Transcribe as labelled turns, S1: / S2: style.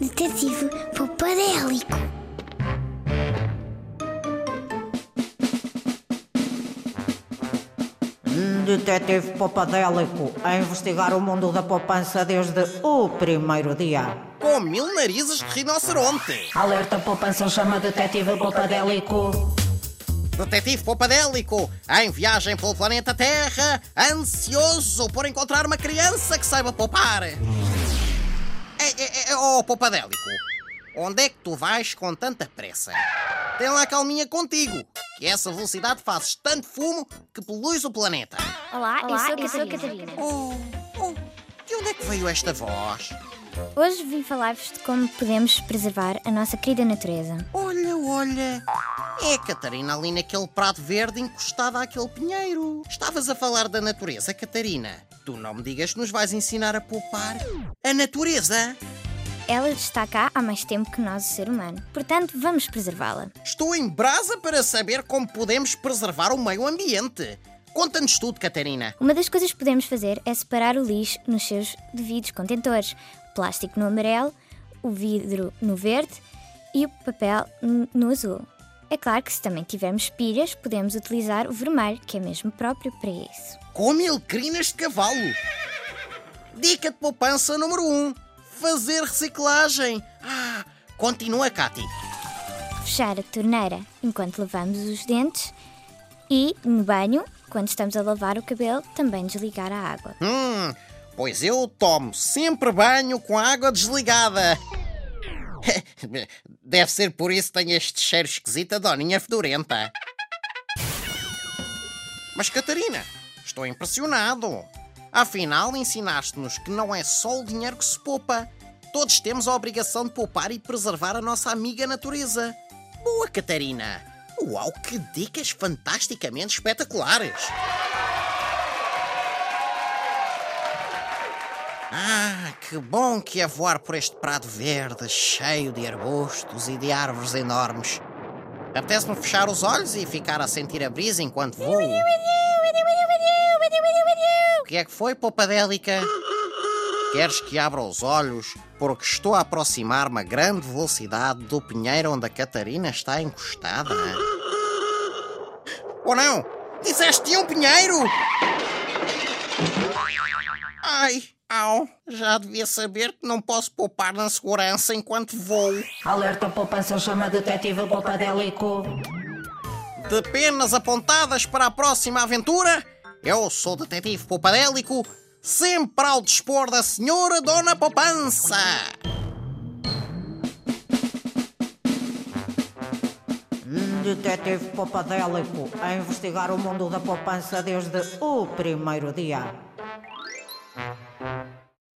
S1: Detetive Popadélico.
S2: Detetive Popadélico a investigar o mundo da poupança desde o primeiro dia.
S3: Com mil narizes de rinoceronte.
S2: Alerta poupança chama Detetive Popadélico.
S3: Detetive Popadélico, em viagem pelo planeta Terra, ansioso por encontrar uma criança que saiba poupar. É, oh, Popadélico, onde é que tu vais com tanta pressa? Tem lá calminha contigo, que essa velocidade fazes tanto fumo que poluis o planeta.
S4: Olá,
S1: Olá,
S4: eu
S1: eu
S4: sou
S1: sou
S4: a Catarina.
S3: Oh, oh, de onde é que veio esta voz?
S4: Hoje vim falar-vos de como podemos preservar a nossa querida natureza.
S3: Olha, olha. É a Catarina ali naquele prato verde encostada àquele pinheiro. Estavas a falar da natureza, Catarina. Tu não me digas que nos vais ensinar a poupar a natureza.
S4: Ela está cá há mais tempo que nós, o ser humano. Portanto, vamos preservá-la.
S3: Estou em brasa para saber como podemos preservar o meio ambiente. Conta-nos tudo, Catarina.
S4: Uma das coisas que podemos fazer é separar o lixo nos seus devidos contentores. O plástico no amarelo, o vidro no verde e o papel no azul. É claro que se também tivermos pilhas, podemos utilizar o vermelho, que é mesmo próprio para isso.
S3: Come elcrinas de cavalo. Dica de poupança número 1. Um, fazer reciclagem. Ah, continua, Cati.
S4: Fechar a torneira enquanto lavamos os dentes e, no banho, quando estamos a lavar o cabelo, também desligar a água.
S3: Hum, pois eu tomo sempre banho com a água desligada. Deve ser por isso que tenho este cheiro esquisito a doninha fedorenta. Mas Catarina, estou impressionado. Afinal, ensinaste-nos que não é só o dinheiro que se poupa. Todos temos a obrigação de poupar e preservar a nossa amiga natureza. Boa, Catarina! Uau, que dicas fantasticamente espetaculares! Ah, que bom que é voar por este prado verde, cheio de arbustos e de árvores enormes. Apetece-me fechar os olhos e ficar a sentir a brisa enquanto voo. O que é que foi, Popadélica? Queres que abra os olhos porque estou a aproximar-me a grande velocidade do pinheiro onde a Catarina está encostada? Ou não? Disseste um pinheiro? Ai, au, já devia saber que não posso poupar na segurança enquanto voo.
S2: Alerta poupança chama Detetive Popadélico.
S3: De penas apontadas para a próxima aventura, eu sou o detetive Poupadélico, sempre ao dispor da senhora Dona Poupança.
S2: Detetive Popadélico a investigar o mundo da poupança desde o primeiro dia.